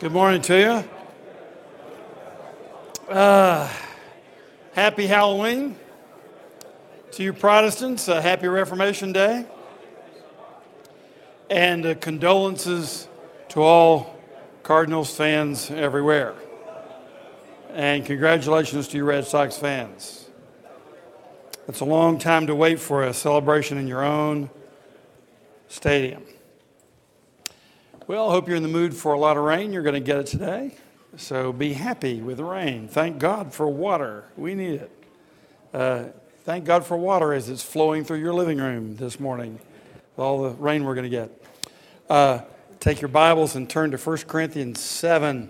Good morning to you. Uh, happy Halloween. To you Protestants, uh, happy Reformation Day. And uh, condolences to all Cardinals fans everywhere. And congratulations to you Red Sox fans. It's a long time to wait for a celebration in your own stadium. Well, I hope you're in the mood for a lot of rain. You're going to get it today. So be happy with rain. Thank God for water. We need it. Uh, thank God for water as it's flowing through your living room this morning with all the rain we're going to get. Uh, take your Bibles and turn to 1 Corinthians 7.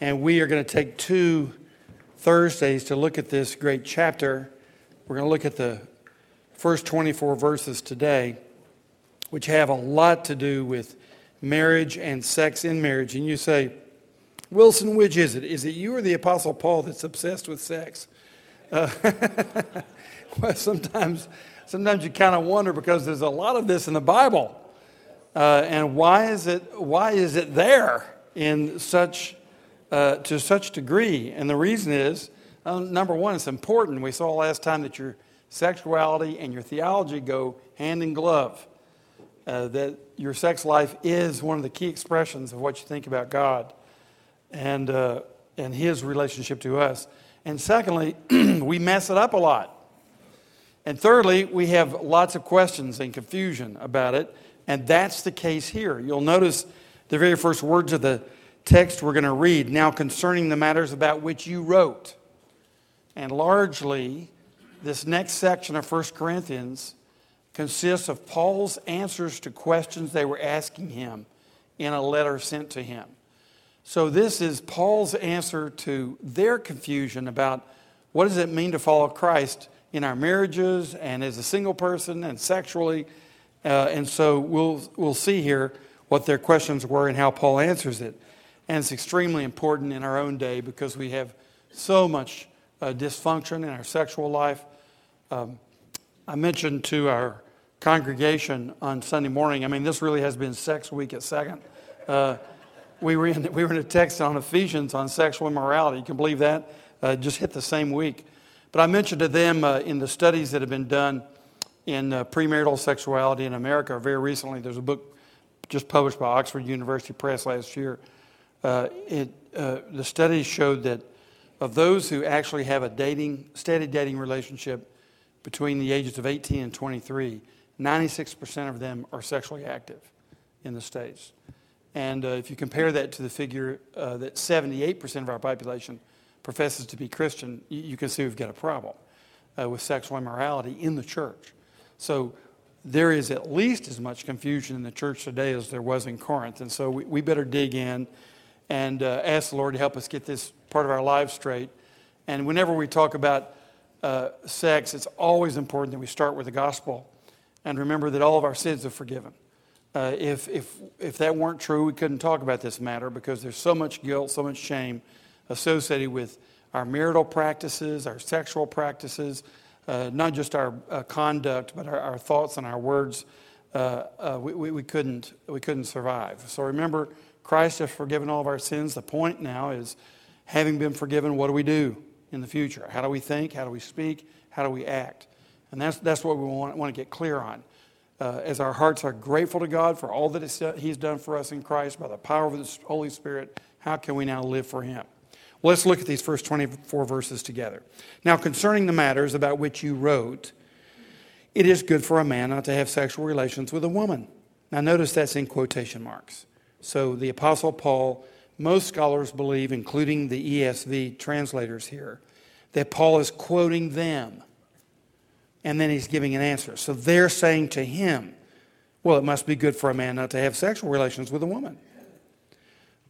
And we are going to take two Thursdays to look at this great chapter. We're going to look at the first 24 verses today, which have a lot to do with marriage and sex in marriage, and you say, Wilson, which is it? Is it you or the Apostle Paul that's obsessed with sex? Uh, well, sometimes, sometimes you kind of wonder because there's a lot of this in the Bible, uh, and why is it why is it there in such uh, to such degree? And the reason is, uh, number one, it's important. We saw last time that your sexuality and your theology go hand in glove uh, that your sex life is one of the key expressions of what you think about God and, uh, and His relationship to us. And secondly, we mess it up a lot. And thirdly, we have lots of questions and confusion about it. And that's the case here. You'll notice the very first words of the text we're going to read now concerning the matters about which you wrote. And largely, this next section of 1 Corinthians consists of Paul's answers to questions they were asking him in a letter sent to him. So, this is Paul's answer to their confusion about what does it mean to follow Christ in our marriages and as a single person and sexually. Uh, and so, we'll, we'll see here what their questions were and how Paul answers it. And it's extremely important in our own day because we have so much uh, dysfunction in our sexual life. Um, I mentioned to our congregation on Sunday morning. I mean, this really has been sex week at second. Uh, we, were in, we were in a text on Ephesians on sexual immorality. You can believe that? Uh, just hit the same week. But I mentioned to them uh, in the studies that have been done in uh, premarital sexuality in America very recently, there's a book just published by Oxford University Press last year. Uh, it, uh, the studies showed that of those who actually have a dating, steady dating relationship between the ages of 18 and 23, 96% of them are sexually active in the States. And uh, if you compare that to the figure uh, that 78% of our population professes to be Christian, you, you can see we've got a problem uh, with sexual immorality in the church. So there is at least as much confusion in the church today as there was in Corinth. And so we, we better dig in and uh, ask the Lord to help us get this part of our lives straight. And whenever we talk about uh, sex, it's always important that we start with the gospel and remember that all of our sins are forgiven. Uh, if, if, if that weren't true, we couldn't talk about this matter because there's so much guilt, so much shame associated with our marital practices, our sexual practices, uh, not just our uh, conduct, but our, our, thoughts and our words. Uh, uh, we, we, we, couldn't, we couldn't survive. So remember, Christ has forgiven all of our sins. The point now is having been forgiven, what do we do in the future? How do we think? How do we speak? How do we act? And that's, that's what we want, want to get clear on. Uh, as our hearts are grateful to God for all that He's done for us in Christ by the power of the Holy Spirit, how can we now live for Him? Well, let's look at these first 24 verses together. Now, concerning the matters about which you wrote, it is good for a man not to have sexual relations with a woman. Now, notice that's in quotation marks. So, the Apostle Paul, most scholars believe, including the ESV translators here, that Paul is quoting them and then he's giving an answer. So they're saying to him, well, it must be good for a man not to have sexual relations with a woman.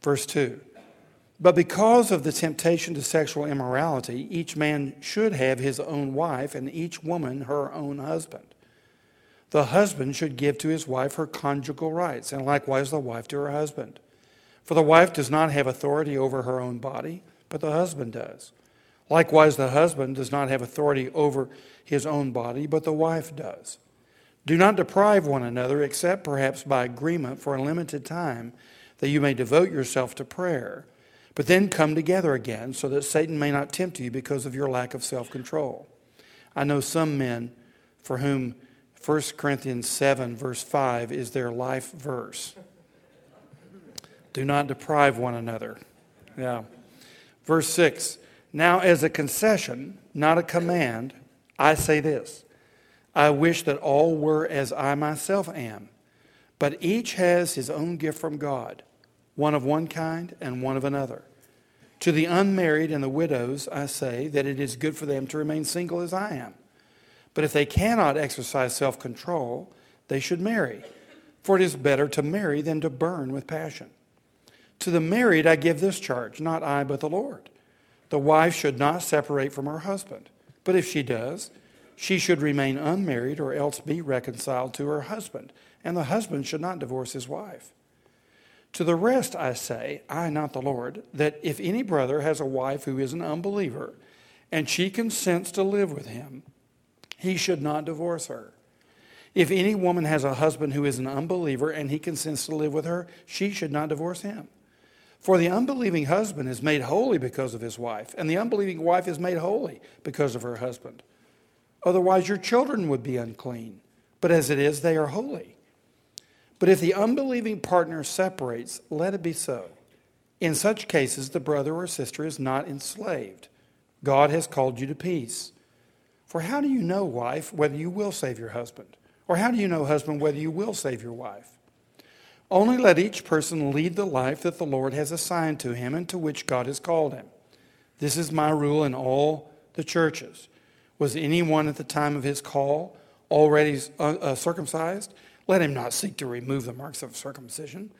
Verse 2 But because of the temptation to sexual immorality, each man should have his own wife, and each woman her own husband. The husband should give to his wife her conjugal rights, and likewise the wife to her husband. For the wife does not have authority over her own body, but the husband does. Likewise, the husband does not have authority over his own body, but the wife does. Do not deprive one another, except perhaps by agreement for a limited time, that you may devote yourself to prayer. But then come together again, so that Satan may not tempt you because of your lack of self control. I know some men for whom 1 Corinthians 7, verse 5, is their life verse. Do not deprive one another. Yeah. Verse 6 Now, as a concession, not a command, I say this I wish that all were as I myself am, but each has his own gift from God, one of one kind and one of another. To the unmarried and the widows, I say that it is good for them to remain single as I am. But if they cannot exercise self control, they should marry, for it is better to marry than to burn with passion. To the married, I give this charge, not I, but the Lord. The wife should not separate from her husband, but if she does, she should remain unmarried or else be reconciled to her husband, and the husband should not divorce his wife. To the rest I say, I, not the Lord, that if any brother has a wife who is an unbeliever, and she consents to live with him, he should not divorce her. If any woman has a husband who is an unbeliever and he consents to live with her, she should not divorce him. For the unbelieving husband is made holy because of his wife, and the unbelieving wife is made holy because of her husband. Otherwise, your children would be unclean, but as it is, they are holy. But if the unbelieving partner separates, let it be so. In such cases, the brother or sister is not enslaved. God has called you to peace. For how do you know, wife, whether you will save your husband? Or how do you know, husband, whether you will save your wife? Only let each person lead the life that the Lord has assigned to him and to which God has called him. This is my rule in all the churches. Was anyone at the time of his call already uh, uh, circumcised? Let him not seek to remove the marks of circumcision.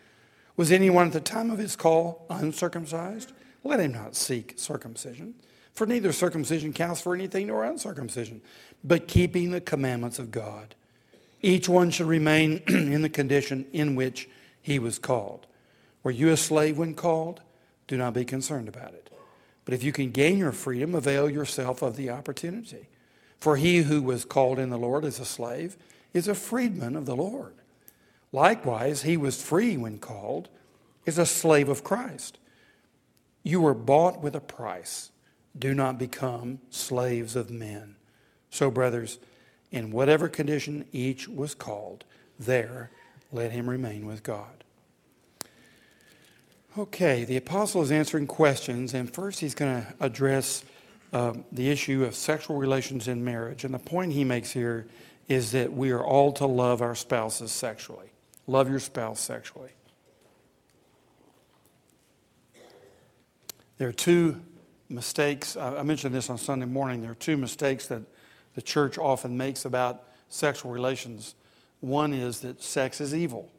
Was anyone at the time of his call uncircumcised? Let him not seek circumcision. For neither circumcision counts for anything nor uncircumcision, but keeping the commandments of God. Each one should remain in the condition in which he was called. Were you a slave when called? Do not be concerned about it. But if you can gain your freedom, avail yourself of the opportunity. For he who was called in the Lord as a slave is a freedman of the Lord. Likewise, he was free when called, is a slave of Christ. You were bought with a price. Do not become slaves of men. So, brothers, in whatever condition each was called, there let him remain with God. Okay, the apostle is answering questions, and first he's going to address um, the issue of sexual relations in marriage. And the point he makes here is that we are all to love our spouses sexually. Love your spouse sexually. There are two mistakes. I mentioned this on Sunday morning. There are two mistakes that the church often makes about sexual relations. One is that sex is evil.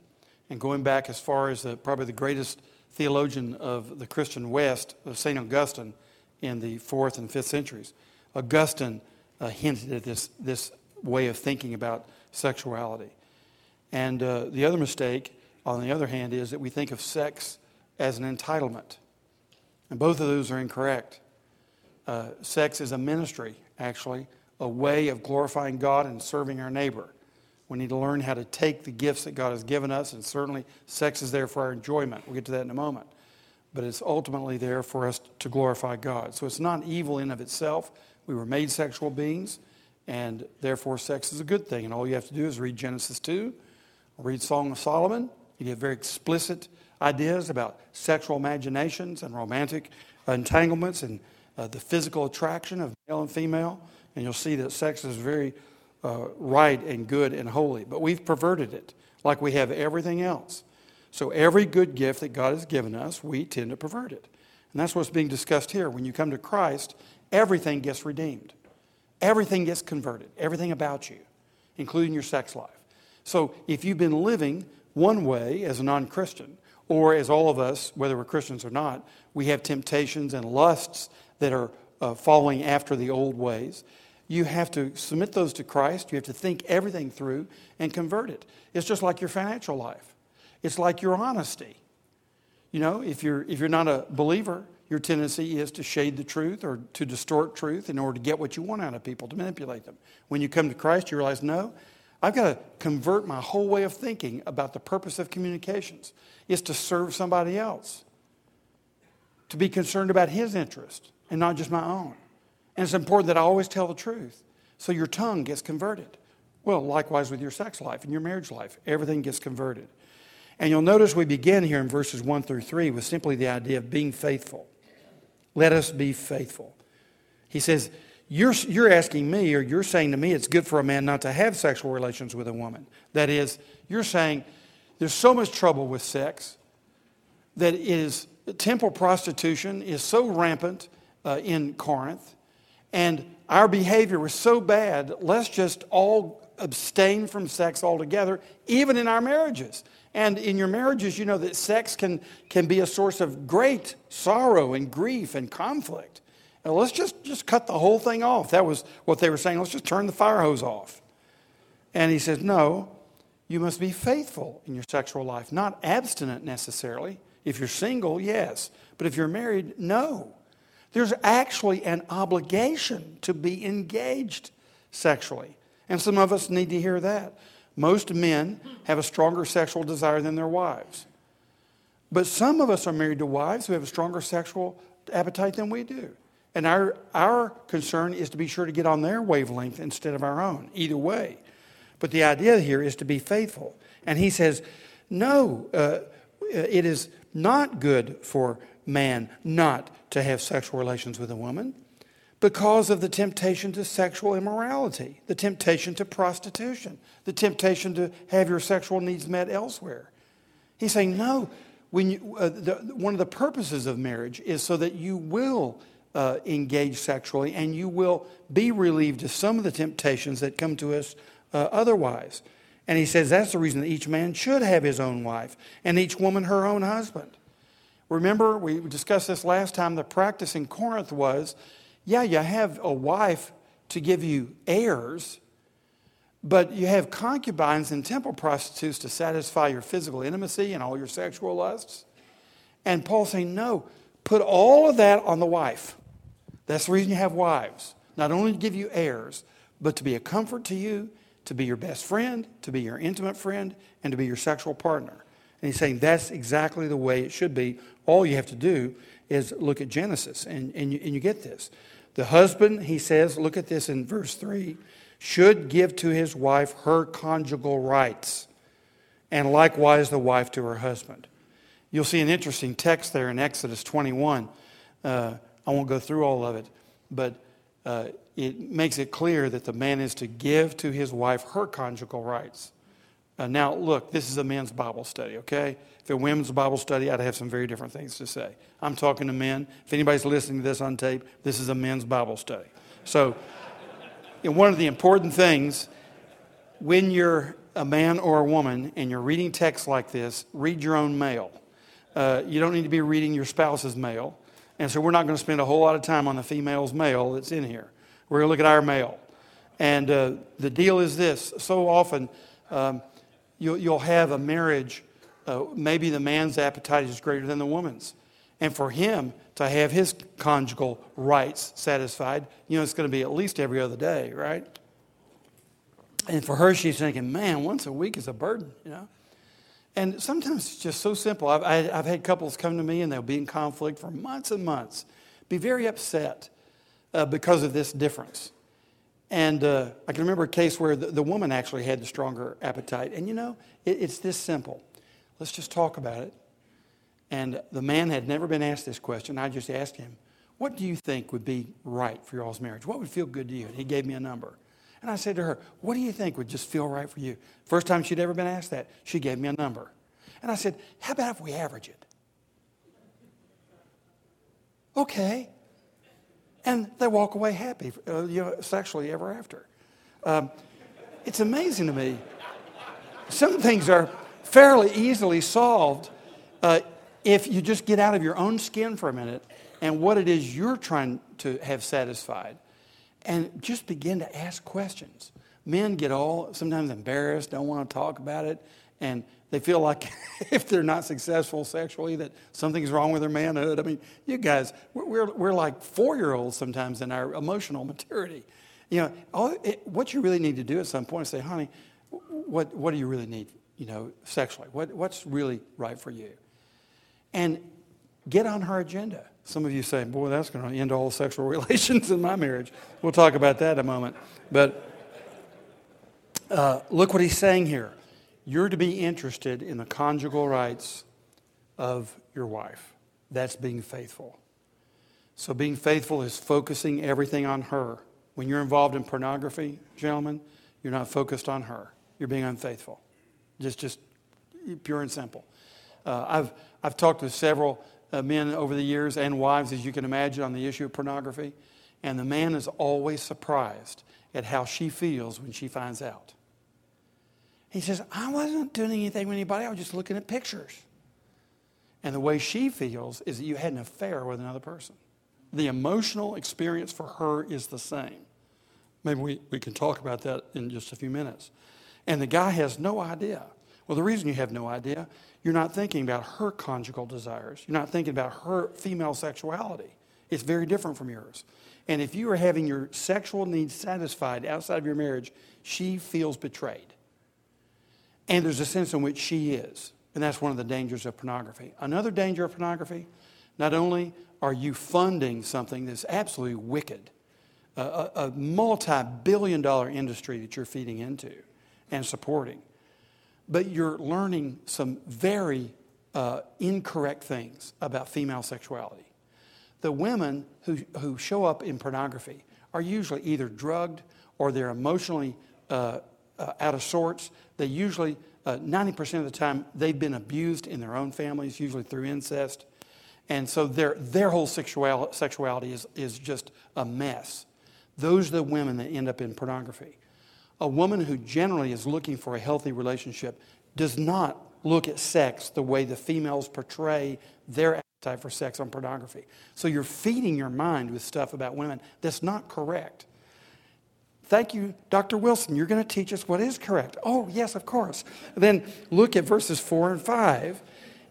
And going back as far as the, probably the greatest theologian of the Christian West, of St. Augustine, in the fourth and fifth centuries, Augustine uh, hinted at this, this way of thinking about sexuality. And uh, the other mistake, on the other hand, is that we think of sex as an entitlement. And both of those are incorrect. Uh, sex is a ministry, actually, a way of glorifying God and serving our neighbor. We need to learn how to take the gifts that God has given us, and certainly sex is there for our enjoyment. We'll get to that in a moment. But it's ultimately there for us to glorify God. So it's not evil in of itself. We were made sexual beings. And therefore, sex is a good thing. And all you have to do is read Genesis 2, read Song of Solomon. You get very explicit ideas about sexual imaginations and romantic entanglements and uh, the physical attraction of male and female. And you'll see that sex is very uh, right and good and holy. But we've perverted it like we have everything else. So every good gift that God has given us, we tend to pervert it. And that's what's being discussed here. When you come to Christ, everything gets redeemed. Everything gets converted, everything about you, including your sex life. So if you've been living one way as a non Christian, or as all of us, whether we're Christians or not, we have temptations and lusts that are uh, following after the old ways. You have to submit those to Christ. You have to think everything through and convert it. It's just like your financial life. It's like your honesty. You know, if you're, if you're not a believer, your tendency is to shade the truth or to distort truth in order to get what you want out of people, to manipulate them. When you come to Christ, you realize, no, I've got to convert my whole way of thinking about the purpose of communications. It's to serve somebody else, to be concerned about his interest and not just my own. And it's important that I always tell the truth so your tongue gets converted. Well, likewise with your sex life and your marriage life, everything gets converted. And you'll notice we begin here in verses 1 through 3 with simply the idea of being faithful. Let us be faithful. He says, you're, you're asking me, or you're saying to me, it's good for a man not to have sexual relations with a woman. That is, you're saying there's so much trouble with sex that it is temple prostitution is so rampant uh, in Corinth, and our behavior was so bad. Let's just all abstain from sex altogether, even in our marriages. And in your marriages, you know that sex can, can be a source of great sorrow and grief and conflict. And let's just, just cut the whole thing off. That was what they were saying. Let's just turn the fire hose off. And he says, No, you must be faithful in your sexual life, not abstinent necessarily. If you're single, yes. But if you're married, no. There's actually an obligation to be engaged sexually. And some of us need to hear that. Most men have a stronger sexual desire than their wives. But some of us are married to wives who have a stronger sexual appetite than we do. And our, our concern is to be sure to get on their wavelength instead of our own, either way. But the idea here is to be faithful. And he says, no, uh, it is not good for man not to have sexual relations with a woman because of the temptation to sexual immorality, the temptation to prostitution, the temptation to have your sexual needs met elsewhere. He's saying, no, when you, uh, the, one of the purposes of marriage is so that you will uh, engage sexually and you will be relieved of some of the temptations that come to us uh, otherwise. And he says that's the reason that each man should have his own wife and each woman her own husband. Remember, we discussed this last time. The practice in Corinth was yeah, you have a wife to give you heirs, but you have concubines and temple prostitutes to satisfy your physical intimacy and all your sexual lusts. And Paul's saying, no, put all of that on the wife. That's the reason you have wives. Not only to give you heirs, but to be a comfort to you, to be your best friend, to be your intimate friend, and to be your sexual partner. And he's saying that's exactly the way it should be. All you have to do is look at Genesis, and, and, you, and you get this. The husband, he says, look at this in verse 3, should give to his wife her conjugal rights, and likewise the wife to her husband. You'll see an interesting text there in Exodus 21. Uh, I won't go through all of it, but uh, it makes it clear that the man is to give to his wife her conjugal rights. Uh, now, look, this is a men's Bible study, okay? If it women's Bible study, I'd have some very different things to say. I'm talking to men. If anybody's listening to this on tape, this is a men's Bible study. So, you know, one of the important things when you're a man or a woman and you're reading text like this, read your own mail. Uh, you don't need to be reading your spouse's mail. And so we're not going to spend a whole lot of time on the female's mail that's in here. We're going to look at our mail. And uh, the deal is this so often, um, you'll, you'll have a marriage, uh, maybe the man's appetite is greater than the woman's. And for him to have his conjugal rights satisfied, you know, it's going to be at least every other day, right? And for her, she's thinking, man, once a week is a burden, you know? And sometimes it's just so simple. I've, I, i have had couples come to me and they'll be in conflict for months and months, be very upset uh, because of this difference. And uh, I can remember a case where the, the, woman actually had the stronger appetite. And you know, it, it's this simple. Let's just talk about it. And the man had never been asked this question. I just asked him, What do you think would be right for y'all's marriage? What would feel good to you? And he gave me a number. And I said to her, What do you think would just feel right for you? First time she'd ever been asked that, she gave me a number. And I said, How about if we average it? Okay and they walk away happy, uh, you know, sexually ever after. Um, it's amazing to me. Some things are fairly easily solved uh, if you just get out of your own skin for a minute and what it is you're trying to have satisfied and just begin to ask questions. Men get all sometimes embarrassed, don't want to talk about it, and they feel like if they're not successful sexually, that something's wrong with their manhood. I mean, you guys, we're, we're like four year olds sometimes in our emotional maturity. You know, all, it, what you really need to do at some point is say, honey, what, what do you really need, you know, sexually? What, what's really right for you? And get on her agenda. Some of you say, boy, that's going to end all sexual relations in my marriage. We'll talk about that in a moment. But uh, look what he's saying here. You're to be interested in the conjugal rights of your wife. That's being faithful. So, being faithful is focusing everything on her. When you're involved in pornography, gentlemen, you're not focused on her. You're being unfaithful. Just, just pure and simple. Uh, I've, I've talked with several uh, men over the years and wives, as you can imagine, on the issue of pornography. And the man is always surprised at how she feels when she finds out. He says, I wasn't doing anything with anybody, I was just looking at pictures. And the way she feels is that you had an affair with another person. The emotional experience for her is the same. Maybe we, we can talk about that in just a few minutes. And the guy has no idea. Well, the reason you have no idea, you're not thinking about her conjugal desires. You're not thinking about her female sexuality. It's very different from yours. And if you are having your sexual needs satisfied outside of your marriage, she feels betrayed. And there's a sense in which she is. And that's one of the dangers of pornography. Another danger of pornography not only are you funding something that's absolutely wicked, a, a multi billion dollar industry that you're feeding into and supporting, but you're learning some very uh, incorrect things about female sexuality. The women who, who show up in pornography are usually either drugged or they're emotionally uh, uh, out of sorts. They usually, 90% uh, of the time, they've been abused in their own families, usually through incest. And so their, their whole sexuality, sexuality is, is just a mess. Those are the women that end up in pornography. A woman who generally is looking for a healthy relationship does not look at sex the way the females portray their appetite for sex on pornography. So you're feeding your mind with stuff about women that's not correct. Thank you, Dr. Wilson. You're going to teach us what is correct. Oh, yes, of course. Then look at verses 4 and 5,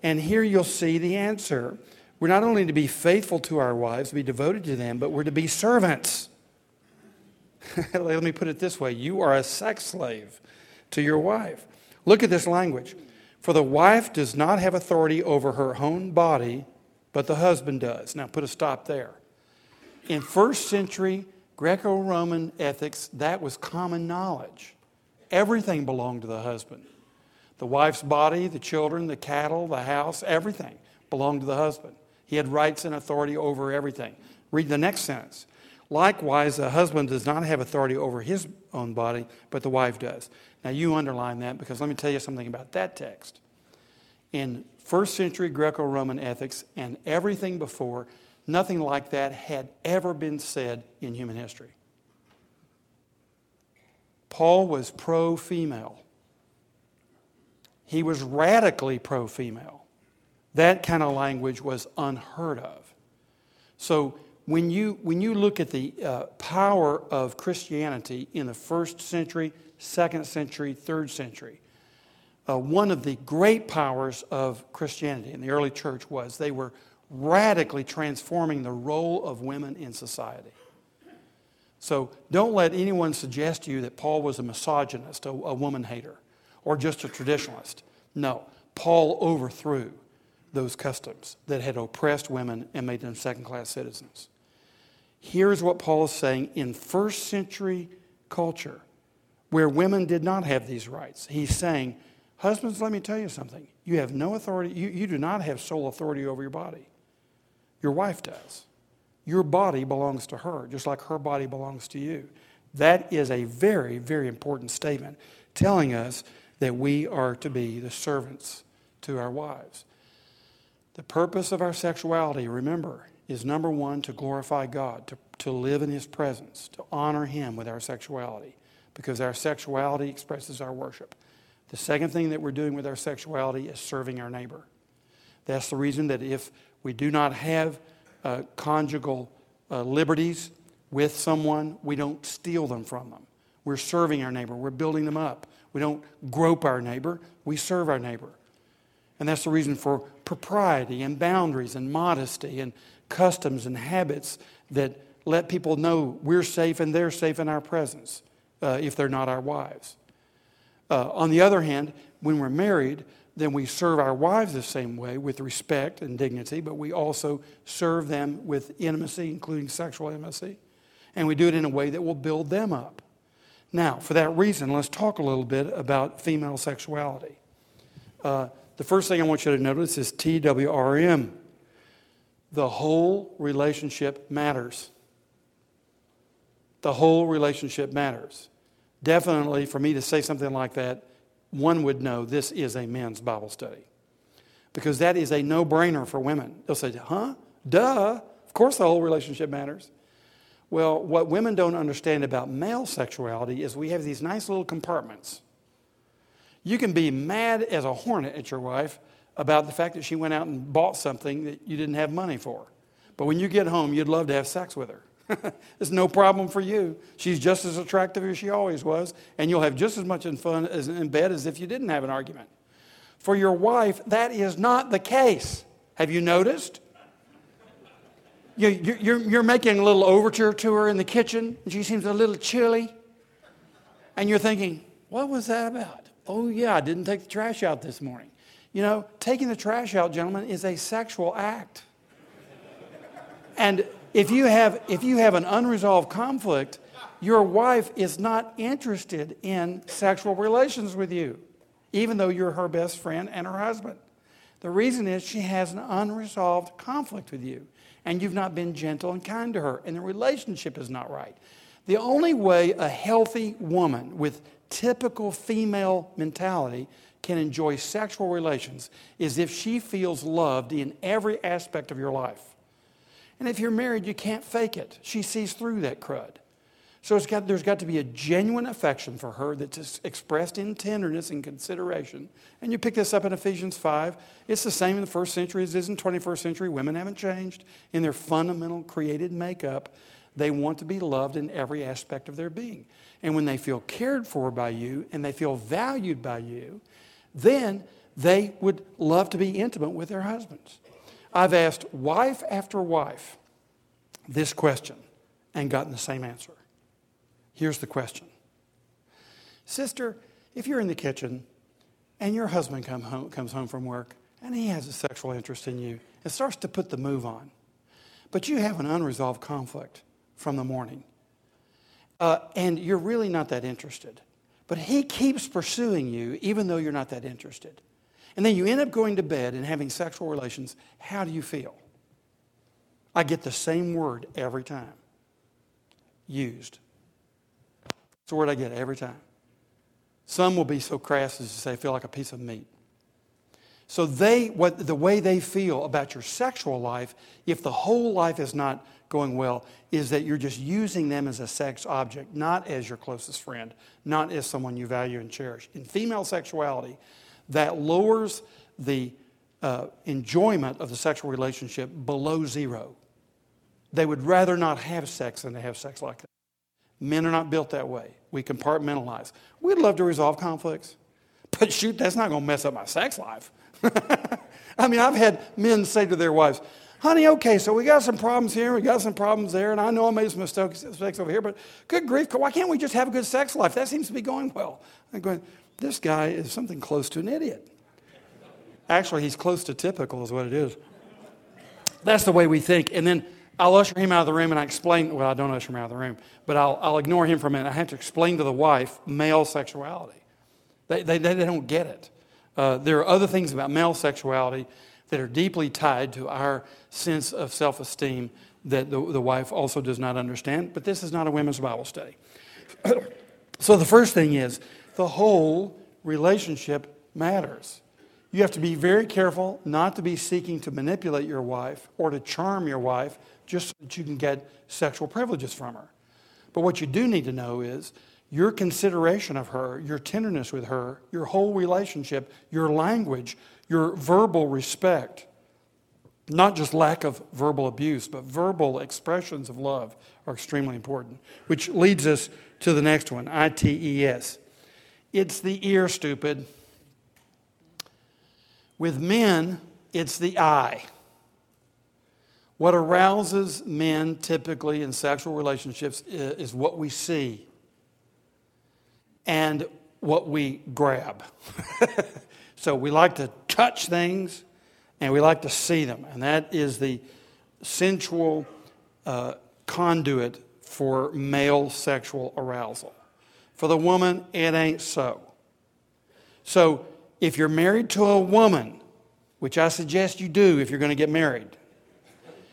and here you'll see the answer. We're not only to be faithful to our wives, be devoted to them, but we're to be servants. Let me put it this way you are a sex slave to your wife. Look at this language. For the wife does not have authority over her own body, but the husband does. Now put a stop there. In first century Greco Roman ethics, that was common knowledge. Everything belonged to the husband. The wife's body, the children, the cattle, the house, everything belonged to the husband. He had rights and authority over everything. Read the next sentence. Likewise, the husband does not have authority over his own body, but the wife does. Now, you underline that because let me tell you something about that text. In first century Greco Roman ethics and everything before, nothing like that had ever been said in human history. Paul was pro female, he was radically pro female. That kind of language was unheard of. So, when you, when you look at the uh, power of Christianity in the first century, second century, third century, uh, one of the great powers of Christianity in the early church was they were radically transforming the role of women in society. So don't let anyone suggest to you that Paul was a misogynist, a, a woman hater, or just a traditionalist. No, Paul overthrew those customs that had oppressed women and made them second class citizens. Here's what Paul is saying in first century culture, where women did not have these rights. He's saying, Husbands, let me tell you something. You have no authority, you, you do not have sole authority over your body. Your wife does. Your body belongs to her, just like her body belongs to you. That is a very, very important statement telling us that we are to be the servants to our wives. The purpose of our sexuality, remember, is number one, to glorify God, to, to live in His presence, to honor Him with our sexuality, because our sexuality expresses our worship. The second thing that we're doing with our sexuality is serving our neighbor. That's the reason that if we do not have uh, conjugal uh, liberties with someone, we don't steal them from them. We're serving our neighbor, we're building them up. We don't grope our neighbor, we serve our neighbor. And that's the reason for propriety and boundaries and modesty and customs and habits that let people know we're safe and they're safe in our presence uh, if they're not our wives. Uh, on the other hand, when we're married, then we serve our wives the same way with respect and dignity, but we also serve them with intimacy, including sexual intimacy. And we do it in a way that will build them up. Now, for that reason, let's talk a little bit about female sexuality. Uh, the first thing I want you to notice is TWRM. The whole relationship matters. The whole relationship matters. Definitely, for me to say something like that, one would know this is a men's Bible study. Because that is a no brainer for women. They'll say, huh? Duh. Of course, the whole relationship matters. Well, what women don't understand about male sexuality is we have these nice little compartments. You can be mad as a hornet at your wife about the fact that she went out and bought something that you didn't have money for. But when you get home, you'd love to have sex with her. it's no problem for you. She's just as attractive as she always was, and you'll have just as much fun in bed as if you didn't have an argument. For your wife, that is not the case. Have you noticed? You, you're, you're making a little overture to her in the kitchen, and she seems a little chilly. And you're thinking, what was that about? Oh, yeah, I didn't take the trash out this morning. You know, taking the trash out, gentlemen, is a sexual act. And if you have, if you have an unresolved conflict, your wife is not interested in sexual relations with you, even though you're her best friend and her husband. The reason is she has an unresolved conflict with you, and you've not been gentle and kind to her, and the relationship is not right. The only way a healthy woman with typical female mentality can enjoy sexual relations is if she feels loved in every aspect of your life. And if you're married, you can't fake it. She sees through that crud. So got, there's got to be a genuine affection for her that's expressed in tenderness and consideration. And you pick this up in Ephesians 5. It's the same in the first century as it is in 21st century. Women haven't changed in their fundamental created makeup. They want to be loved in every aspect of their being. And when they feel cared for by you and they feel valued by you, then they would love to be intimate with their husbands. I've asked wife after wife this question and gotten the same answer. Here's the question. Sister, if you're in the kitchen and your husband come home, comes home from work and he has a sexual interest in you, it starts to put the move on, but you have an unresolved conflict from the morning, uh, and you're really not that interested, but he keeps pursuing you even though you're not that interested and then you end up going to bed and having sexual relations, how do you feel? I get the same word every time used. It's the word I get every time. Some will be so crass as to say, I feel like a piece of meat. So they, what, the way they feel about your sexual life, if the whole life is not going well, is that you're just using them as a sex object, not as your closest friend, not as someone you value and cherish. In female sexuality, that lowers the uh, enjoyment of the sexual relationship below zero. They would rather not have sex than to have sex like that. Men are not built that way. We compartmentalize. We'd love to resolve conflicts, but shoot, that's not going to mess up my sex life. I mean, I've had men say to their wives, honey, okay, so we got some problems here, we got some problems there, and I know I made some mistakes, over here, but good grief, why can't we just have a good sex life? That seems to be going well. I'm going, this guy is something close to an idiot. Actually, he's close to typical, is what it is. That's the way we think. And then I'll usher him out of the room and I explain, well, I don't usher him out of the room, but I'll, I'll ignore him for a minute. I have to explain to the wife male sexuality. They, they, they don't get it. Uh, there are other things about male sexuality that are deeply tied to our sense of self esteem that the, the wife also does not understand, but this is not a women's Bible study. so the first thing is the whole relationship matters. You have to be very careful not to be seeking to manipulate your wife or to charm your wife just so that you can get sexual privileges from her. But what you do need to know is your consideration of her, your tenderness with her, your whole relationship, your language, your verbal respect, not just lack of verbal abuse, but verbal expressions of love are extremely important. Which leads us to the next one I T E S. It's the ear, stupid. With men, it's the eye. What arouses men typically in sexual relationships is what we see. And what we grab. so we like to touch things and we like to see them. And that is the sensual uh, conduit for male sexual arousal. For the woman, it ain't so. So if you're married to a woman, which I suggest you do if you're going to get married,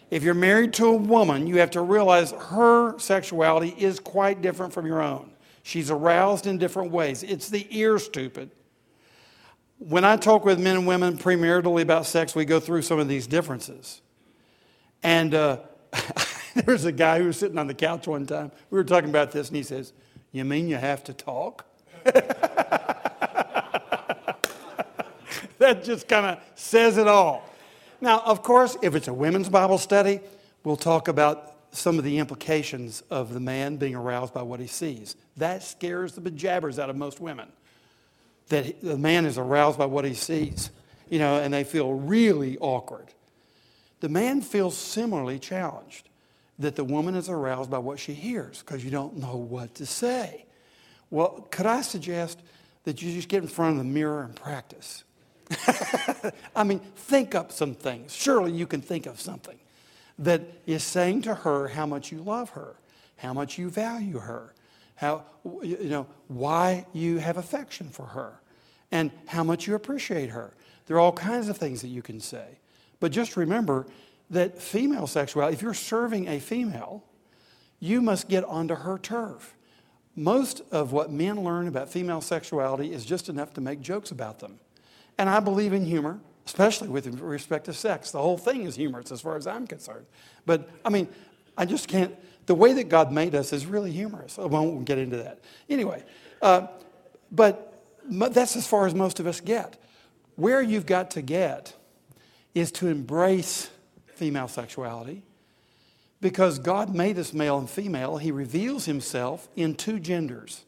if you're married to a woman, you have to realize her sexuality is quite different from your own. She's aroused in different ways. It's the ear, stupid. When I talk with men and women premaritally about sex, we go through some of these differences. And uh, there was a guy who was sitting on the couch one time. We were talking about this, and he says, You mean you have to talk? that just kind of says it all. Now, of course, if it's a women's Bible study, we'll talk about some of the implications of the man being aroused by what he sees. That scares the bejabbers out of most women. That the man is aroused by what he sees, you know, and they feel really awkward. The man feels similarly challenged that the woman is aroused by what she hears because you don't know what to say. Well, could I suggest that you just get in front of the mirror and practice? I mean, think up some things. Surely you can think of something that is saying to her how much you love her, how much you value her, how, you know, why you have affection for her, and how much you appreciate her. There are all kinds of things that you can say. But just remember that female sexuality, if you're serving a female, you must get onto her turf. Most of what men learn about female sexuality is just enough to make jokes about them. And I believe in humor, especially with respect to sex. The whole thing is humorous as far as I'm concerned. But I mean, I just can't. The way that God made us is really humorous. I won't get into that. Anyway, uh, but that's as far as most of us get. Where you've got to get is to embrace female sexuality because God made us male and female. He reveals himself in two genders,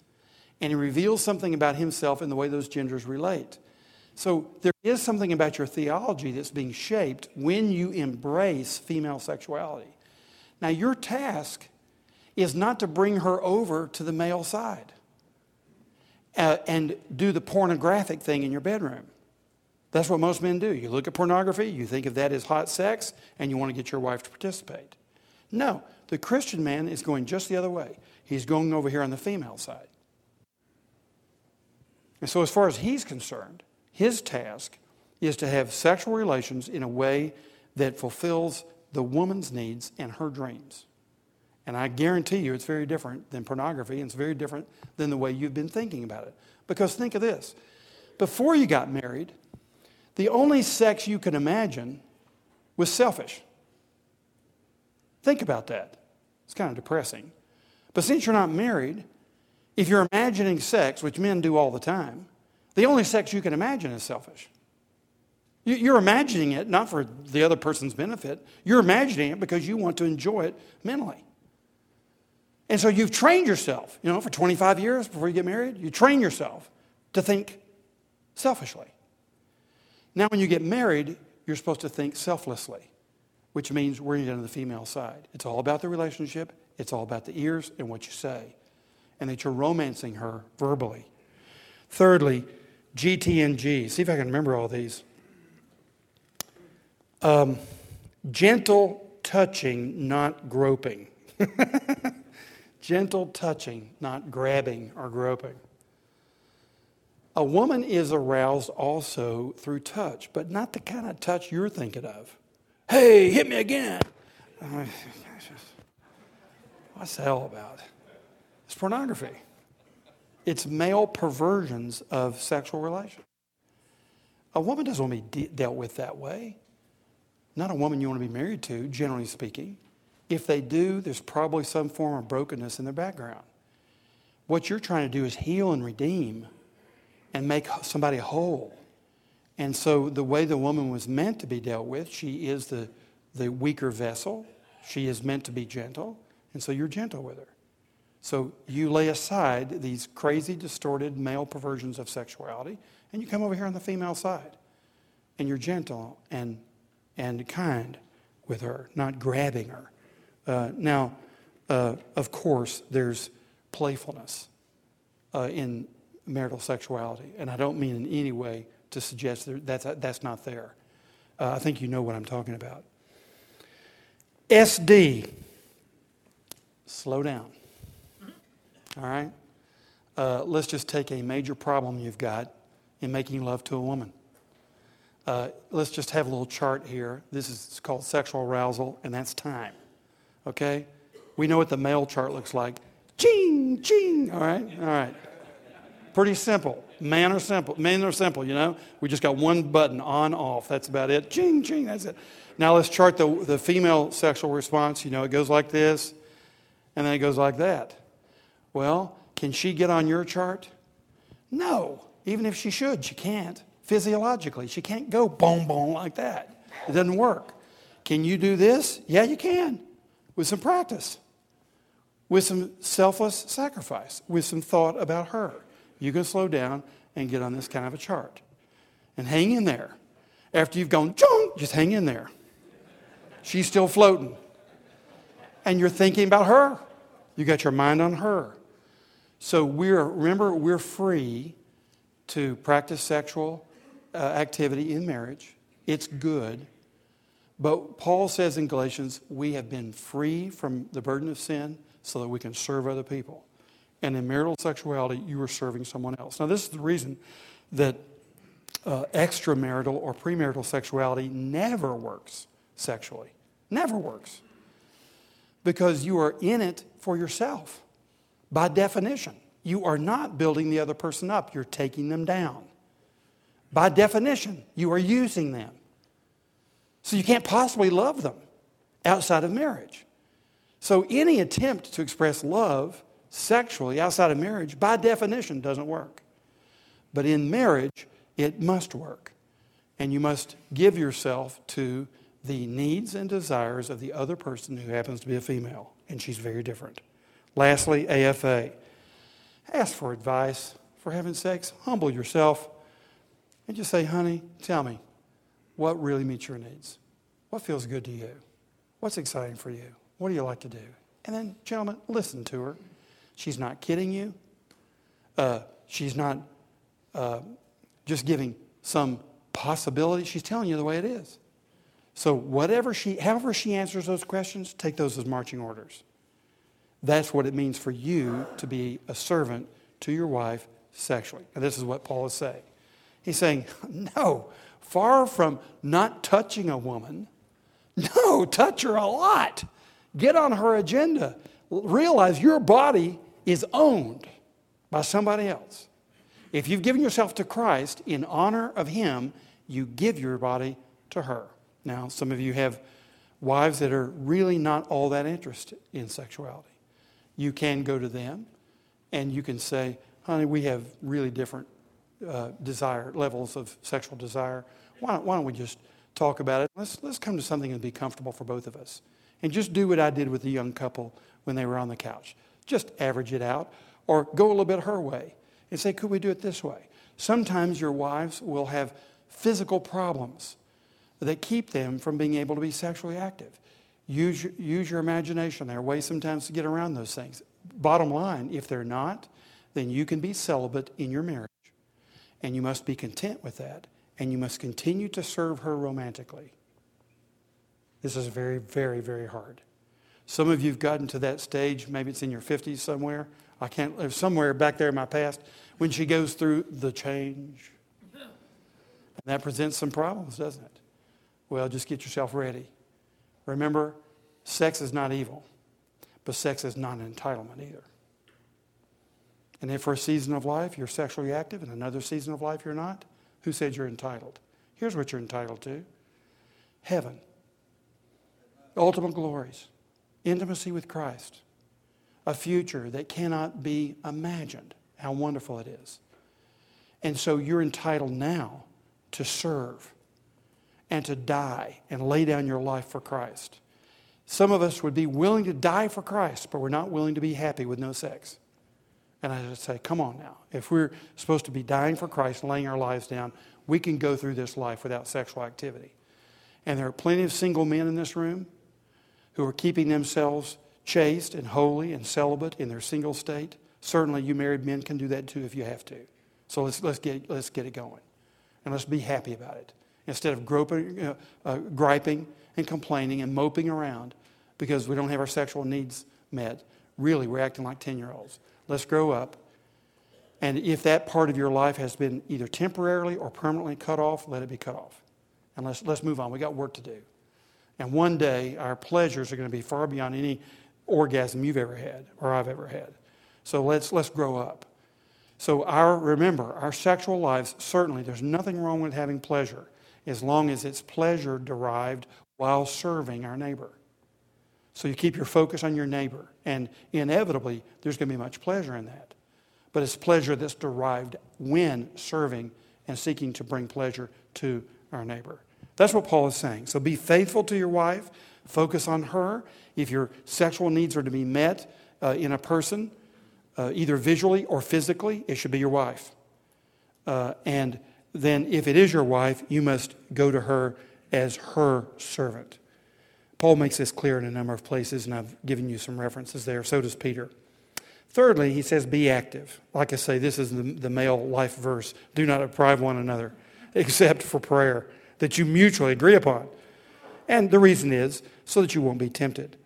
and he reveals something about himself in the way those genders relate. So there is something about your theology that's being shaped when you embrace female sexuality. Now, your task is not to bring her over to the male side uh, and do the pornographic thing in your bedroom. That's what most men do. You look at pornography, you think of that as hot sex, and you want to get your wife to participate. No, the Christian man is going just the other way. He's going over here on the female side. And so, as far as he's concerned, his task is to have sexual relations in a way that fulfills the woman's needs and her dreams. And I guarantee you it's very different than pornography, and it's very different than the way you've been thinking about it. Because think of this before you got married, the only sex you can imagine was selfish. Think about that. It's kind of depressing. But since you're not married, if you're imagining sex, which men do all the time, the only sex you can imagine is selfish. You're imagining it not for the other person's benefit, you're imagining it because you want to enjoy it mentally. And so you've trained yourself, you know, for 25 years before you get married, you train yourself to think selfishly. Now, when you get married, you're supposed to think selflessly, which means we're into the female side. It's all about the relationship, it's all about the ears and what you say, and that you're romancing her verbally. Thirdly, GTNG. See if I can remember all these. Um, gentle touching, not groping. gentle touching, not grabbing or groping. A woman is aroused also through touch, but not the kind of touch you're thinking of. Hey, hit me again. What's that all about? It's pornography. It's male perversions of sexual relations. A woman doesn't want to be de- dealt with that way. Not a woman you want to be married to, generally speaking. If they do, there's probably some form of brokenness in their background. What you're trying to do is heal and redeem and make somebody whole. And so, the way the woman was meant to be dealt with, she is the, the weaker vessel. She is meant to be gentle. And so, you're gentle with her. So you lay aside these crazy, distorted male perversions of sexuality, and you come over here on the female side. And you're gentle and, and kind with her, not grabbing her. Uh, now, uh, of course, there's playfulness uh, in marital sexuality. And I don't mean in any way to suggest that that's, that's not there. Uh, I think you know what I'm talking about. SD, slow down. All right? Uh, let's just take a major problem you've got in making love to a woman. Uh, let's just have a little chart here. This is called sexual arousal, and that's time. Okay? We know what the male chart looks like. Ching, ching. All right? All right. Pretty simple. Men are simple. Men are simple, you know? We just got one button on, off. That's about it. Ching, ching. That's it. Now let's chart the, the female sexual response. You know, it goes like this, and then it goes like that. Well, can she get on your chart? No. Even if she should, she can't. Physiologically, she can't go boom, boom like that. It doesn't work. Can you do this? Yeah, you can. With some practice, with some selfless sacrifice, with some thought about her. You can slow down and get on this kind of a chart. And hang in there. After you've gone, just hang in there. She's still floating. And you're thinking about her. You got your mind on her. So we're, remember, we're free to practice sexual uh, activity in marriage. It's good. But Paul says in Galatians, we have been free from the burden of sin so that we can serve other people. And in marital sexuality, you are serving someone else. Now, this is the reason that uh, extramarital or premarital sexuality never works sexually. Never works. Because you are in it for yourself, by definition. You are not building the other person up, you're taking them down. By definition, you are using them. So you can't possibly love them outside of marriage. So any attempt to express love sexually outside of marriage, by definition, doesn't work. But in marriage, it must work. And you must give yourself to the needs and desires of the other person who happens to be a female, and she's very different. Lastly, AFA. Ask for advice for having sex. Humble yourself and just say, honey, tell me, what really meets your needs? What feels good to you? What's exciting for you? What do you like to do? And then, gentlemen, listen to her. She's not kidding you. Uh, she's not uh, just giving some possibility. She's telling you the way it is. So whatever she, however she answers those questions, take those as marching orders. That's what it means for you to be a servant to your wife sexually. And this is what Paul is saying. He's saying, no, far from not touching a woman, no, touch her a lot. Get on her agenda. Realize your body is owned by somebody else. If you've given yourself to Christ in honor of Him, you give your body to her. Now, some of you have wives that are really not all that interested in sexuality. You can go to them and you can say, honey, we have really different uh, desire, levels of sexual desire. Why don't, why don't we just talk about it? Let's, let's come to something and be comfortable for both of us. And just do what I did with the young couple when they were on the couch. Just average it out or go a little bit her way and say, could we do it this way? Sometimes your wives will have physical problems that keep them from being able to be sexually active. Use your, use your imagination. There are ways sometimes to get around those things. Bottom line, if they're not, then you can be celibate in your marriage. And you must be content with that. And you must continue to serve her romantically. This is very, very, very hard. Some of you have gotten to that stage, maybe it's in your 50s somewhere. I can't live somewhere back there in my past when she goes through the change. And that presents some problems, doesn't it? Well, just get yourself ready. Remember, sex is not evil, but sex is not an entitlement either. And if for a season of life you're sexually active and another season of life you're not, who said you're entitled? Here's what you're entitled to heaven, ultimate glories, intimacy with Christ, a future that cannot be imagined. How wonderful it is. And so you're entitled now to serve and to die and lay down your life for Christ. Some of us would be willing to die for Christ, but we're not willing to be happy with no sex. And I just say, come on now. If we're supposed to be dying for Christ, laying our lives down, we can go through this life without sexual activity. And there are plenty of single men in this room who are keeping themselves chaste and holy and celibate in their single state. Certainly, you married men can do that too if you have to. So let's, let's, get, let's get it going. And let's be happy about it. Instead of groping, uh, uh, griping and complaining and moping around because we don't have our sexual needs met, really, we're acting like 10 year olds. Let's grow up. And if that part of your life has been either temporarily or permanently cut off, let it be cut off. And let's, let's move on. We got work to do. And one day, our pleasures are going to be far beyond any orgasm you've ever had or I've ever had. So let's, let's grow up. So, our, remember, our sexual lives, certainly, there's nothing wrong with having pleasure as long as it's pleasure derived while serving our neighbor. So, you keep your focus on your neighbor, and inevitably, there's going to be much pleasure in that. But it's pleasure that's derived when serving and seeking to bring pleasure to our neighbor. That's what Paul is saying. So, be faithful to your wife, focus on her. If your sexual needs are to be met uh, in a person, uh, either visually or physically, it should be your wife. Uh, and then, if it is your wife, you must go to her as her servant. Paul makes this clear in a number of places, and I've given you some references there. So does Peter. Thirdly, he says, be active. Like I say, this is the, the male life verse. Do not deprive one another, except for prayer, that you mutually agree upon. And the reason is so that you won't be tempted.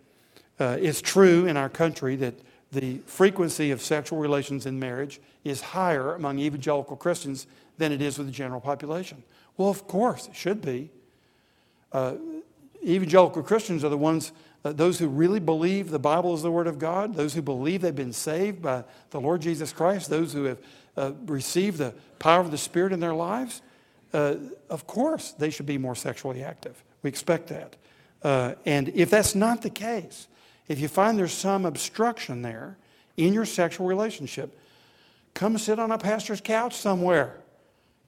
Uh, it's true in our country that the frequency of sexual relations in marriage is higher among evangelical Christians than it is with the general population. Well, of course, it should be. Uh, evangelical Christians are the ones, uh, those who really believe the Bible is the Word of God, those who believe they've been saved by the Lord Jesus Christ, those who have uh, received the power of the Spirit in their lives. Uh, of course, they should be more sexually active. We expect that. Uh, and if that's not the case, if you find there's some obstruction there in your sexual relationship, come sit on a pastor's couch somewhere.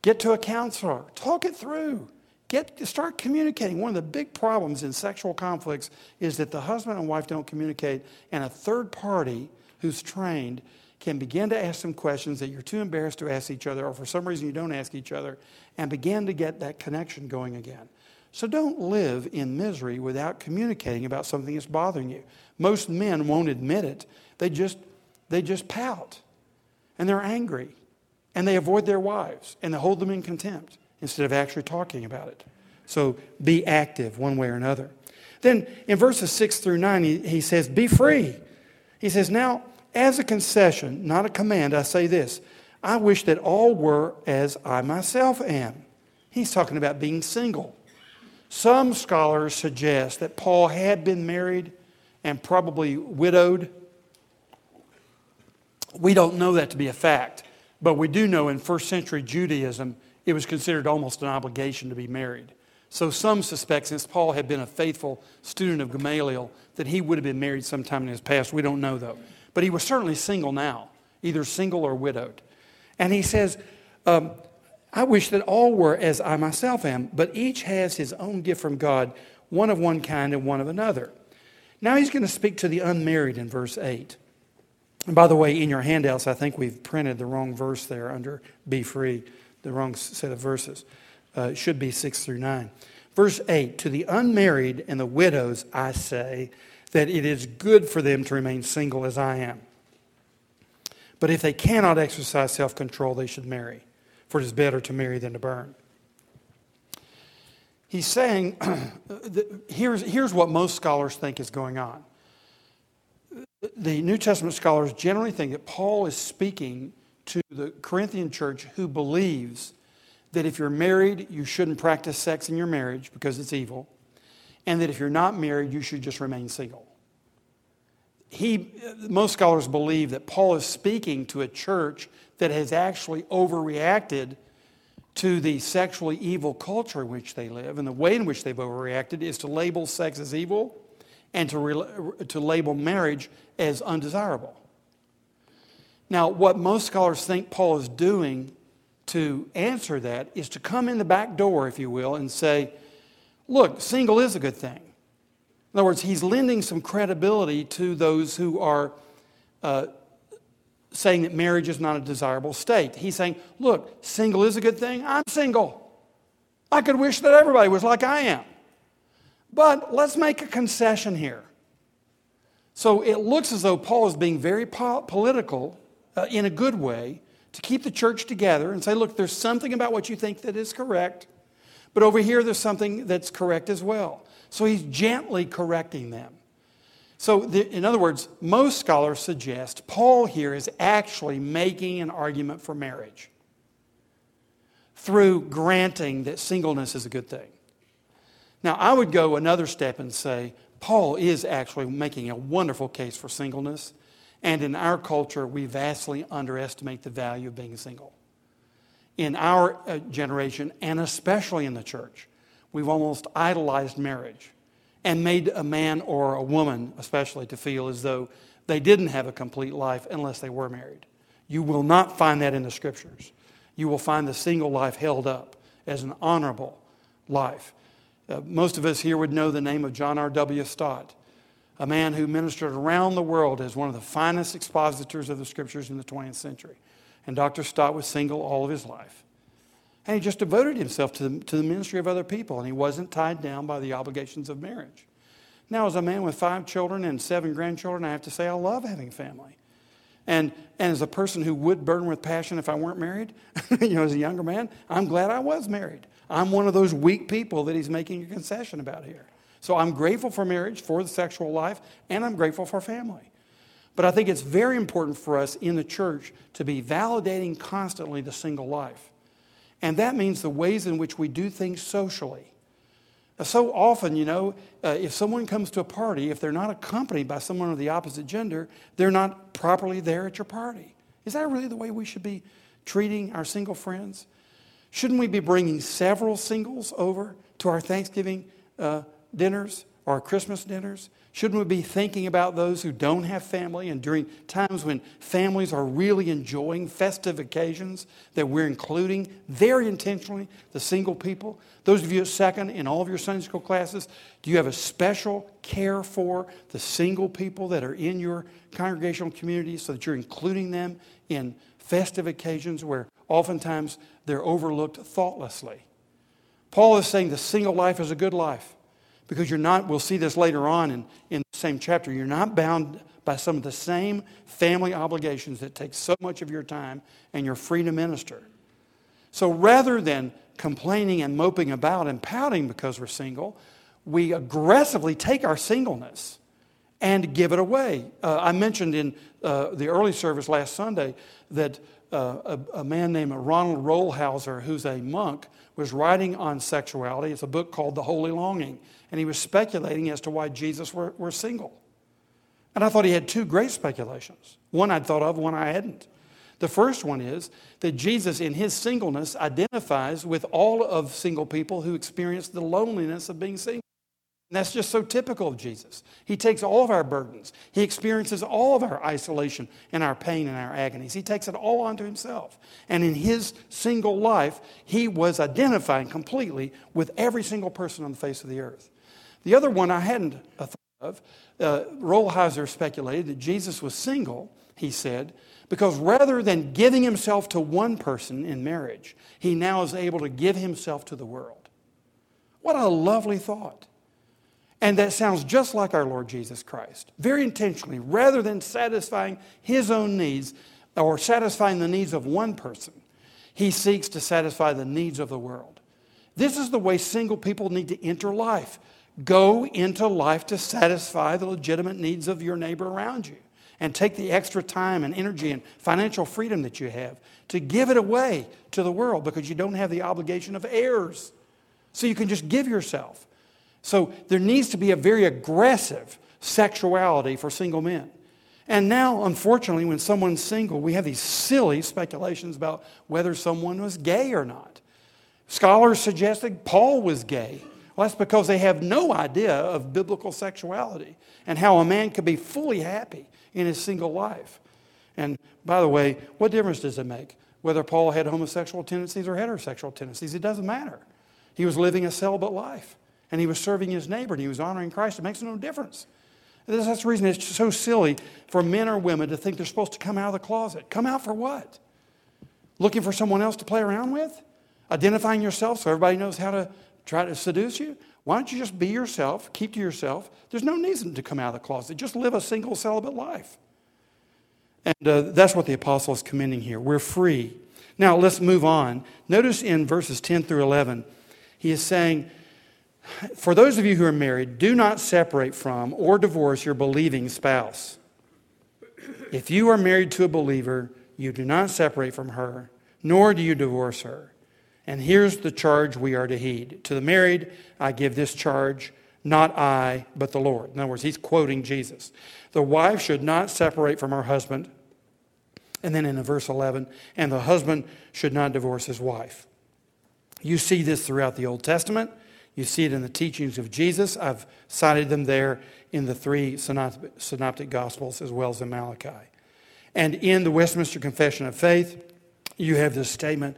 Get to a counselor. Talk it through. Get, start communicating. One of the big problems in sexual conflicts is that the husband and wife don't communicate, and a third party who's trained can begin to ask some questions that you're too embarrassed to ask each other, or for some reason you don't ask each other, and begin to get that connection going again. So don't live in misery without communicating about something that's bothering you. Most men won't admit it. They just, they just pout and they're angry and they avoid their wives and they hold them in contempt instead of actually talking about it. So be active one way or another. Then in verses 6 through 9, he, he says, Be free. He says, Now, as a concession, not a command, I say this I wish that all were as I myself am. He's talking about being single. Some scholars suggest that Paul had been married and probably widowed. We don't know that to be a fact, but we do know in first century Judaism it was considered almost an obligation to be married. So some suspect, since Paul had been a faithful student of Gamaliel, that he would have been married sometime in his past. We don't know though. But he was certainly single now, either single or widowed. And he says, um, I wish that all were as I myself am, but each has his own gift from God, one of one kind and one of another. Now he's going to speak to the unmarried in verse 8. And by the way, in your handouts, I think we've printed the wrong verse there under be free, the wrong set of verses. Uh, it should be 6 through 9. Verse 8 To the unmarried and the widows, I say that it is good for them to remain single as I am. But if they cannot exercise self control, they should marry for it is better to marry than to burn. He's saying, here's, here's what most scholars think is going on. The New Testament scholars generally think that Paul is speaking to the Corinthian church who believes that if you're married, you shouldn't practice sex in your marriage because it's evil, and that if you're not married, you should just remain single. He, most scholars believe that Paul is speaking to a church that has actually overreacted to the sexually evil culture in which they live. And the way in which they've overreacted is to label sex as evil and to, re- to label marriage as undesirable. Now, what most scholars think Paul is doing to answer that is to come in the back door, if you will, and say, look, single is a good thing. In other words, he's lending some credibility to those who are uh, saying that marriage is not a desirable state. He's saying, look, single is a good thing. I'm single. I could wish that everybody was like I am. But let's make a concession here. So it looks as though Paul is being very po- political uh, in a good way to keep the church together and say, look, there's something about what you think that is correct, but over here there's something that's correct as well. So he's gently correcting them. So, the, in other words, most scholars suggest Paul here is actually making an argument for marriage through granting that singleness is a good thing. Now, I would go another step and say Paul is actually making a wonderful case for singleness. And in our culture, we vastly underestimate the value of being single. In our uh, generation, and especially in the church, we've almost idolized marriage and made a man or a woman, especially, to feel as though they didn't have a complete life unless they were married. You will not find that in the scriptures. You will find the single life held up as an honorable life. Uh, most of us here would know the name of John R.W. Stott, a man who ministered around the world as one of the finest expositors of the scriptures in the 20th century. And Dr. Stott was single all of his life. And he just devoted himself to the, to the ministry of other people, and he wasn't tied down by the obligations of marriage. Now, as a man with five children and seven grandchildren, I have to say I love having family. And, and as a person who would burn with passion if I weren't married, you know, as a younger man, I'm glad I was married. I'm one of those weak people that he's making a concession about here. So I'm grateful for marriage, for the sexual life, and I'm grateful for family. But I think it's very important for us in the church to be validating constantly the single life. And that means the ways in which we do things socially. So often, you know, uh, if someone comes to a party, if they're not accompanied by someone of the opposite gender, they're not properly there at your party. Is that really the way we should be treating our single friends? Shouldn't we be bringing several singles over to our Thanksgiving uh, dinners or our Christmas dinners? Shouldn't we be thinking about those who don't have family and during times when families are really enjoying festive occasions that we're including very intentionally the single people? Those of you at second in all of your Sunday school classes, do you have a special care for the single people that are in your congregational community so that you're including them in festive occasions where oftentimes they're overlooked thoughtlessly? Paul is saying the single life is a good life because you're not, we'll see this later on in, in the same chapter, you're not bound by some of the same family obligations that take so much of your time and you're free to minister. So rather than complaining and moping about and pouting because we're single, we aggressively take our singleness and give it away. Uh, I mentioned in uh, the early service last Sunday that uh, a, a, man named Ronald Rolheiser, who's a monk, was writing on sexuality. It's a book called The Holy Longing and he was speculating as to why Jesus were, were single. And I thought he had two great speculations. One I'd thought of, one I hadn't. The first one is that Jesus, in his singleness, identifies with all of single people who experience the loneliness of being single. And that's just so typical of Jesus. He takes all of our burdens, he experiences all of our isolation and our pain and our agonies. He takes it all onto himself. And in his single life, he was identifying completely with every single person on the face of the earth. The other one I hadn't thought of, uh, Rolheiser speculated that Jesus was single, he said, because rather than giving himself to one person in marriage, he now is able to give himself to the world. What a lovely thought. And that sounds just like our Lord Jesus Christ. Very intentionally, rather than satisfying his own needs or satisfying the needs of one person, he seeks to satisfy the needs of the world. This is the way single people need to enter life Go into life to satisfy the legitimate needs of your neighbor around you. And take the extra time and energy and financial freedom that you have to give it away to the world because you don't have the obligation of heirs. So you can just give yourself. So there needs to be a very aggressive sexuality for single men. And now, unfortunately, when someone's single, we have these silly speculations about whether someone was gay or not. Scholars suggested Paul was gay. Well, that's because they have no idea of biblical sexuality and how a man could be fully happy in his single life. And by the way, what difference does it make whether Paul had homosexual tendencies or heterosexual tendencies? It doesn't matter. He was living a celibate life and he was serving his neighbor and he was honoring Christ. It makes no difference. That's the reason it's so silly for men or women to think they're supposed to come out of the closet. Come out for what? Looking for someone else to play around with? Identifying yourself so everybody knows how to try to seduce you? Why don't you just be yourself, keep to yourself? There's no reason to come out of the closet. Just live a single celibate life. And uh, that's what the apostle is commending here. We're free. Now, let's move on. Notice in verses 10 through 11, he is saying, For those of you who are married, do not separate from or divorce your believing spouse. If you are married to a believer, you do not separate from her, nor do you divorce her. And here's the charge we are to heed. To the married, I give this charge, not I, but the Lord. In other words, he's quoting Jesus. The wife should not separate from her husband. And then in verse 11, and the husband should not divorce his wife. You see this throughout the Old Testament. You see it in the teachings of Jesus. I've cited them there in the three synoptic gospels as well as in Malachi. And in the Westminster Confession of Faith, you have this statement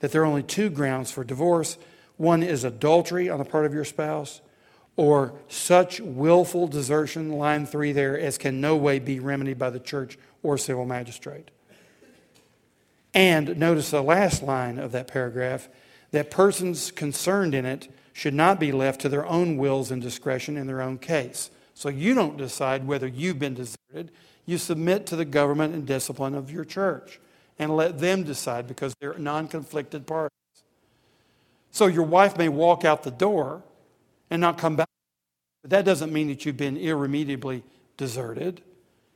that there are only two grounds for divorce one is adultery on the part of your spouse, or such willful desertion, line three there, as can no way be remedied by the church or civil magistrate. And notice the last line of that paragraph that persons concerned in it should not be left to their own wills and discretion in their own case. So you don't decide whether you've been deserted. You submit to the government and discipline of your church and let them decide because they're non conflicted parties. So your wife may walk out the door and not come back, but that doesn't mean that you've been irremediably deserted.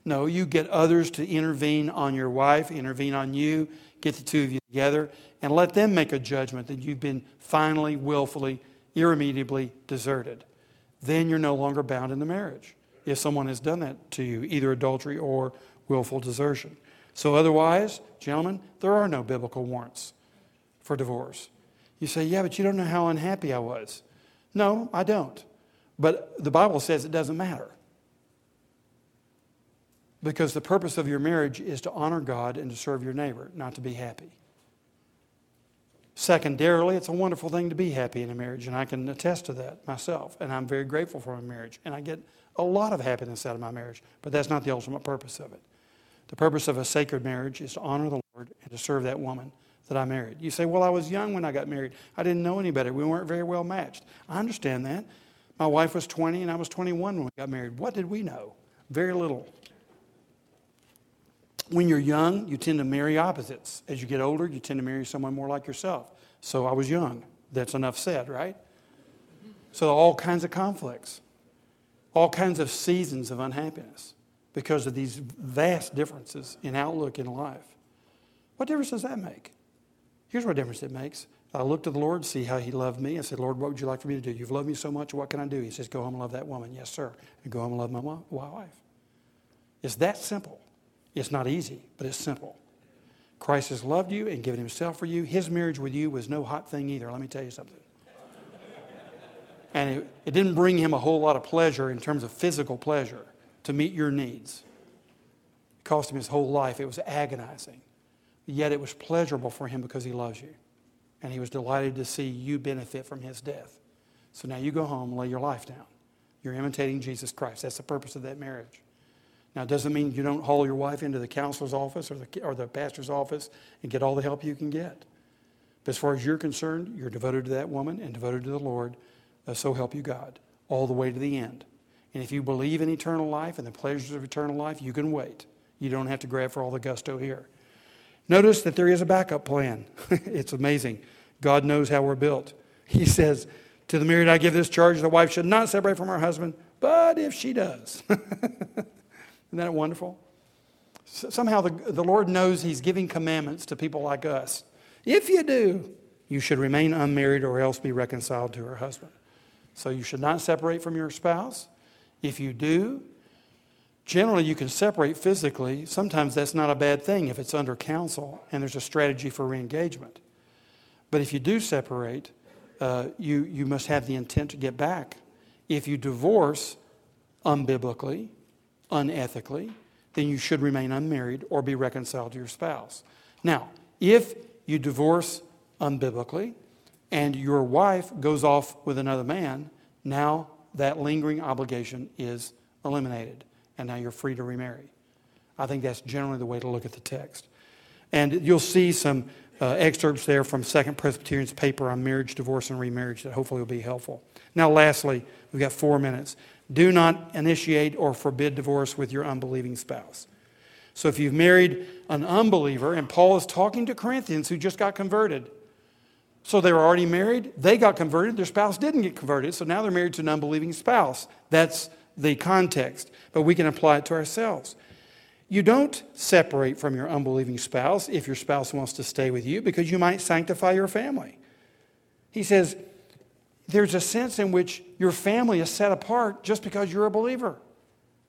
No, you get others to intervene on your wife, intervene on you, get the two of you together, and let them make a judgment that you've been finally, willfully, irremediably deserted. Then you're no longer bound in the marriage if someone has done that to you, either adultery or willful desertion. So, otherwise, gentlemen, there are no biblical warrants for divorce. You say, yeah, but you don't know how unhappy I was. No, I don't. But the Bible says it doesn't matter. Because the purpose of your marriage is to honor God and to serve your neighbor, not to be happy. Secondarily, it's a wonderful thing to be happy in a marriage, and I can attest to that myself. And I'm very grateful for my marriage, and I get a lot of happiness out of my marriage, but that's not the ultimate purpose of it. The purpose of a sacred marriage is to honor the Lord and to serve that woman that I married. You say, Well, I was young when I got married. I didn't know any better. We weren't very well matched. I understand that. My wife was 20 and I was 21 when we got married. What did we know? Very little. When you're young, you tend to marry opposites. As you get older, you tend to marry someone more like yourself. So I was young. That's enough said, right? So all kinds of conflicts, all kinds of seasons of unhappiness because of these vast differences in outlook in life. What difference does that make? Here's what difference it makes. I looked to the Lord, see how He loved me. I said, Lord, what would you like for me to do? You've loved me so much, what can I do? He says, Go home and love that woman. Yes, sir. And go home and love my wife. It's that simple. It's not easy, but it's simple. Christ has loved you and given Himself for you. His marriage with you was no hot thing either. Let me tell you something. And it, it didn't bring Him a whole lot of pleasure in terms of physical pleasure to meet your needs. It cost Him His whole life. It was agonizing. Yet it was pleasurable for him because he loves you. And he was delighted to see you benefit from his death. So now you go home lay your life down. You're imitating Jesus Christ. That's the purpose of that marriage. Now, it doesn't mean you don't haul your wife into the counselor's office or the, or the pastor's office and get all the help you can get. But as far as you're concerned, you're devoted to that woman and devoted to the Lord. Uh, so help you God, all the way to the end. And if you believe in eternal life and the pleasures of eternal life, you can wait. You don't have to grab for all the gusto here. Notice that there is a backup plan. it's amazing. God knows how we're built. He says, To the married, I give this charge the wife should not separate from her husband, but if she does. Isn't that wonderful? Somehow the, the Lord knows He's giving commandments to people like us. If you do, you should remain unmarried or else be reconciled to her husband. So you should not separate from your spouse. If you do, Generally, you can separate physically. Sometimes that's not a bad thing if it's under counsel and there's a strategy for re engagement. But if you do separate, uh, you, you must have the intent to get back. If you divorce unbiblically, unethically, then you should remain unmarried or be reconciled to your spouse. Now, if you divorce unbiblically and your wife goes off with another man, now that lingering obligation is eliminated and now you're free to remarry. I think that's generally the way to look at the text. And you'll see some uh, excerpts there from Second Presbyterian's paper on marriage, divorce, and remarriage that hopefully will be helpful. Now, lastly, we've got four minutes. Do not initiate or forbid divorce with your unbelieving spouse. So if you've married an unbeliever, and Paul is talking to Corinthians who just got converted, so they were already married, they got converted, their spouse didn't get converted, so now they're married to an unbelieving spouse. That's the context, but we can apply it to ourselves. You don't separate from your unbelieving spouse if your spouse wants to stay with you because you might sanctify your family. He says, there's a sense in which your family is set apart just because you're a believer.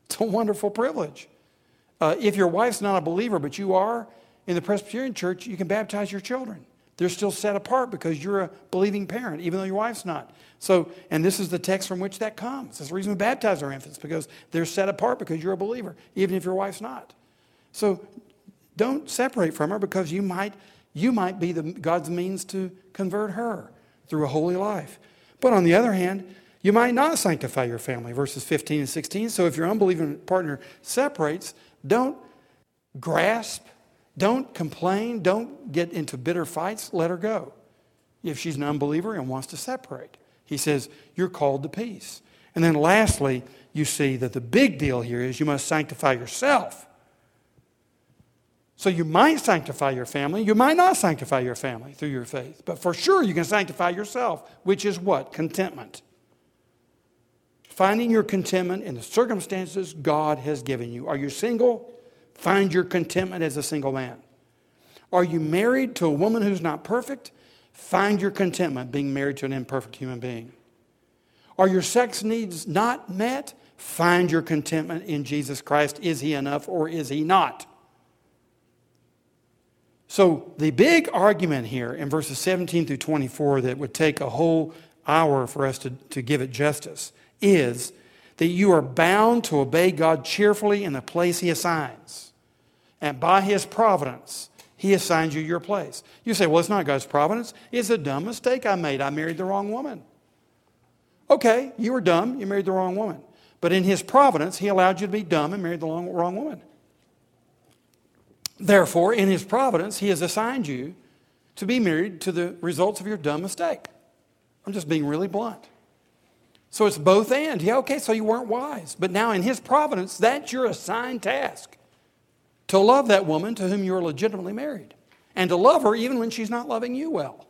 It's a wonderful privilege. Uh, if your wife's not a believer, but you are, in the Presbyterian church, you can baptize your children. They're still set apart because you're a believing parent, even though your wife's not. So, and this is the text from which that comes. That's the reason we baptize our infants, because they're set apart because you're a believer, even if your wife's not. So don't separate from her because you might, you might be the, God's means to convert her through a holy life. But on the other hand, you might not sanctify your family, verses 15 and 16. So if your unbelieving partner separates, don't grasp, don't complain, don't get into bitter fights, let her go. If she's an unbeliever and wants to separate, he says, you're called to peace. And then lastly, you see that the big deal here is you must sanctify yourself. So you might sanctify your family, you might not sanctify your family through your faith, but for sure you can sanctify yourself, which is what? Contentment. Finding your contentment in the circumstances God has given you. Are you single? Find your contentment as a single man. Are you married to a woman who's not perfect? Find your contentment being married to an imperfect human being. Are your sex needs not met? Find your contentment in Jesus Christ. Is he enough or is he not? So, the big argument here in verses 17 through 24 that would take a whole hour for us to, to give it justice is that you are bound to obey God cheerfully in the place He assigns. And by His providence, He assigns you your place. You say, well, it's not God's providence. It's a dumb mistake I made. I married the wrong woman. Okay, you were dumb. You married the wrong woman. But in His providence, He allowed you to be dumb and married the wrong, wrong woman. Therefore, in his providence, he has assigned you to be married to the results of your dumb mistake. I'm just being really blunt. So it's both and. Yeah, okay, so you weren't wise. But now in his providence, that's your assigned task to love that woman to whom you're legitimately married and to love her even when she's not loving you well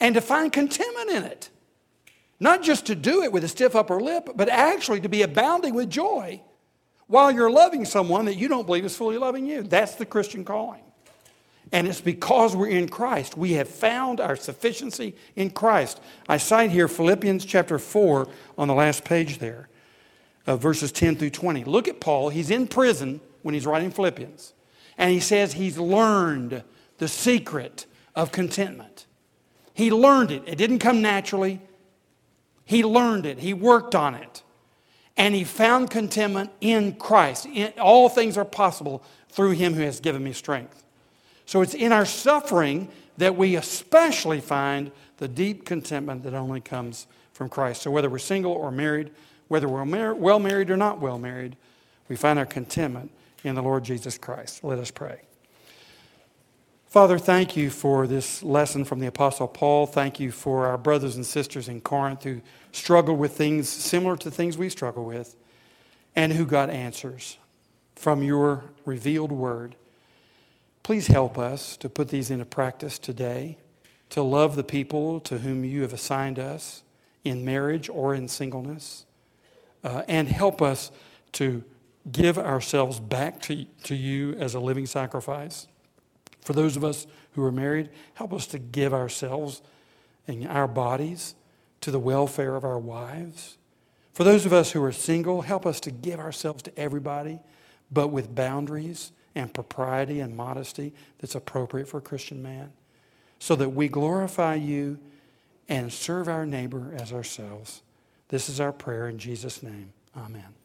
and to find contentment in it. Not just to do it with a stiff upper lip, but actually to be abounding with joy while you're loving someone that you don't believe is fully loving you. That's the Christian calling. And it's because we're in Christ. We have found our sufficiency in Christ. I cite here Philippians chapter 4 on the last page there, uh, verses 10 through 20. Look at Paul. He's in prison when he's writing Philippians. And he says he's learned the secret of contentment. He learned it, it didn't come naturally. He learned it, he worked on it and he found contentment in Christ. In, all things are possible through him who has given me strength. So it's in our suffering that we especially find the deep contentment that only comes from Christ. So whether we're single or married, whether we're well married or not well married, we find our contentment in the Lord Jesus Christ. Let us pray. Father, thank you for this lesson from the Apostle Paul. Thank you for our brothers and sisters in Corinth who struggled with things similar to things we struggle with and who got answers from your revealed word. Please help us to put these into practice today, to love the people to whom you have assigned us in marriage or in singleness, uh, and help us to give ourselves back to, to you as a living sacrifice. For those of us who are married, help us to give ourselves and our bodies to the welfare of our wives. For those of us who are single, help us to give ourselves to everybody, but with boundaries and propriety and modesty that's appropriate for a Christian man, so that we glorify you and serve our neighbor as ourselves. This is our prayer in Jesus' name. Amen.